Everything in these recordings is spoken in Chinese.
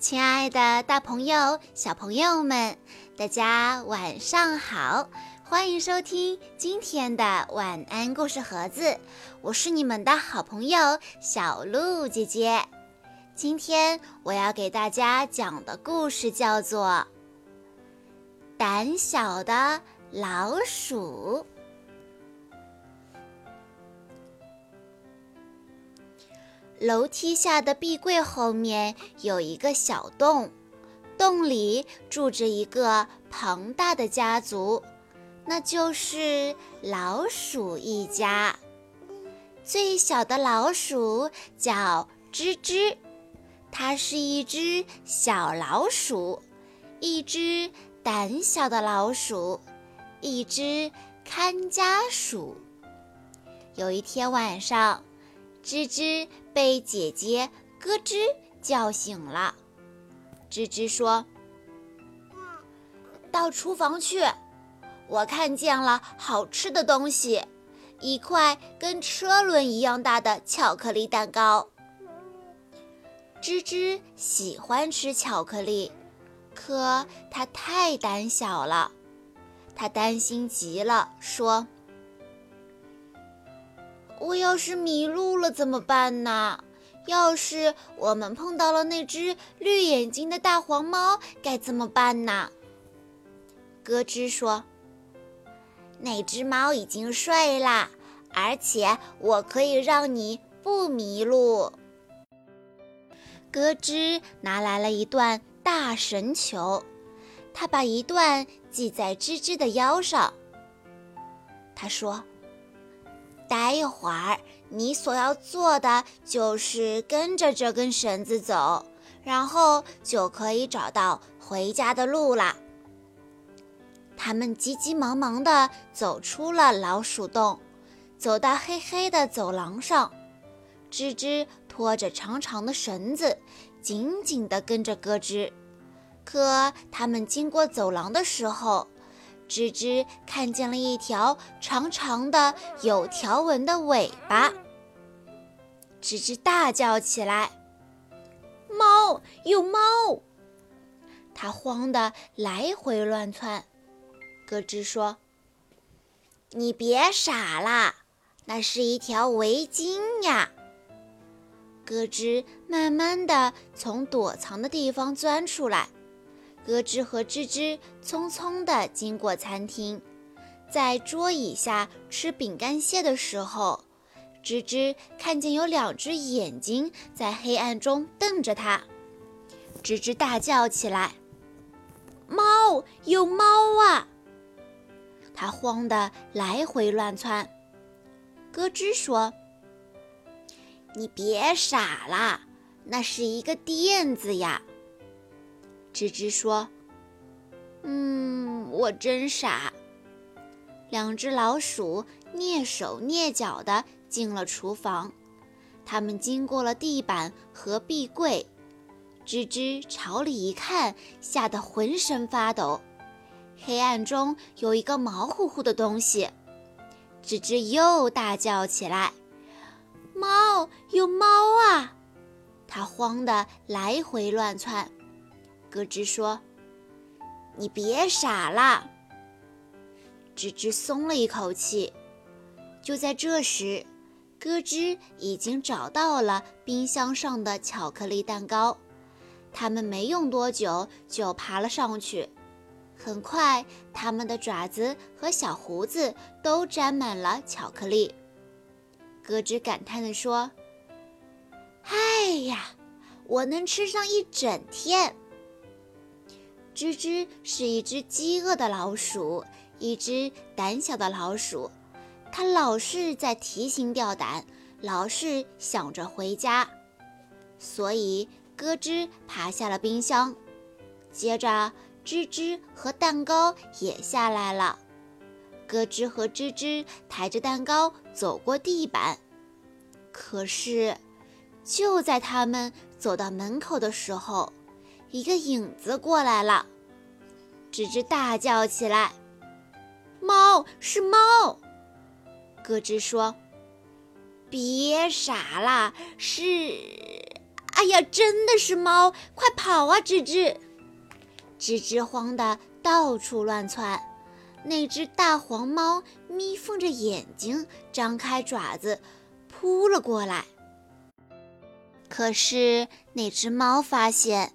亲爱的，大朋友、小朋友们，大家晚上好！欢迎收听今天的晚安故事盒子，我是你们的好朋友小鹿姐姐。今天我要给大家讲的故事叫做《胆小的老鼠》。楼梯下的壁柜后面有一个小洞，洞里住着一个庞大的家族，那就是老鼠一家。最小的老鼠叫吱吱，它是一只小老鼠，一只胆小的老鼠，一只看家鼠。有一天晚上。吱吱被姐姐咯吱叫醒了。吱吱说：“到厨房去，我看见了好吃的东西，一块跟车轮一样大的巧克力蛋糕。”吱吱喜欢吃巧克力，可它太胆小了，它担心极了，说。我要是迷路了怎么办呢？要是我们碰到了那只绿眼睛的大黄猫，该怎么办呢？咯吱说：“那只猫已经睡了，而且我可以让你不迷路。”咯吱拿来了一段大绳球，他把一段系在吱吱的腰上。他说。待一会儿，你所要做的就是跟着这根绳子走，然后就可以找到回家的路了。他们急急忙忙地走出了老鼠洞，走到黑黑的走廊上。吱吱拖着长长的绳子，紧紧地跟着咯吱。可他们经过走廊的时候，吱吱看见了一条长长的、有条纹的尾巴，吱吱大叫起来：“猫！有猫！”它慌得来回乱窜。咯吱说：“你别傻了，那是一条围巾呀。”咯吱慢慢地从躲藏的地方钻出来。咯吱和吱吱匆匆地经过餐厅，在桌椅下吃饼干屑的时候，吱吱看见有两只眼睛在黑暗中瞪着它，吱吱大叫起来：“猫！有猫啊！”它慌得来回乱窜。咯吱说：“你别傻了，那是一个垫子呀。”吱吱说：“嗯，我真傻。”两只老鼠蹑手蹑脚地进了厨房，他们经过了地板和壁柜。吱吱朝里一看，吓得浑身发抖。黑暗中有一个毛乎乎的东西，吱吱又大叫起来：“猫！有猫啊！”它慌得来回乱窜。咯吱说：“你别傻了。”吱吱松了一口气。就在这时，咯吱已经找到了冰箱上的巧克力蛋糕。他们没用多久就爬了上去。很快，他们的爪子和小胡子都沾满了巧克力。咯吱感叹地说：“哎呀，我能吃上一整天！”吱吱是一只饥饿的老鼠，一只胆小的老鼠。它老是在提心吊胆，老是想着回家。所以，咯吱爬下了冰箱。接着，吱吱和蛋糕也下来了。咯吱和吱吱抬着蛋糕走过地板。可是，就在他们走到门口的时候，一个影子过来了，吱吱大叫起来：“猫是猫！”咯吱说：“别傻了，是……哎呀，真的是猫！快跑啊，吱吱！吱吱慌得到处乱窜。那只大黄猫眯缝着眼睛，张开爪子，扑了过来。可是那只猫发现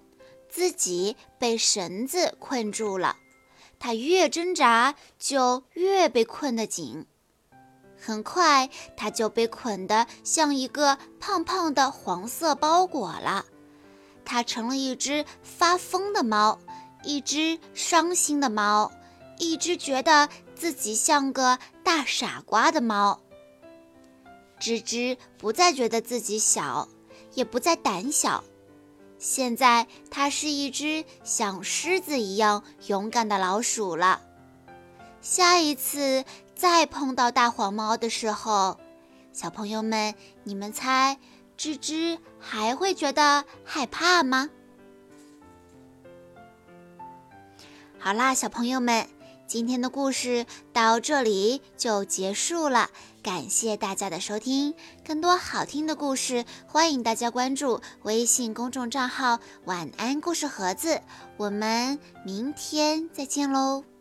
自己被绳子困住了，它越挣扎就越被困得紧。很快，它就被捆得像一个胖胖的黄色包裹了。它成了一只发疯的猫，一只伤心的猫，一只觉得自己像个大傻瓜的猫。吱吱不再觉得自己小。也不再胆小，现在它是一只像狮子一样勇敢的老鼠了。下一次再碰到大黄猫的时候，小朋友们，你们猜，吱吱还会觉得害怕吗？好啦，小朋友们。今天的故事到这里就结束了，感谢大家的收听。更多好听的故事，欢迎大家关注微信公众账号“晚安故事盒子”。我们明天再见喽！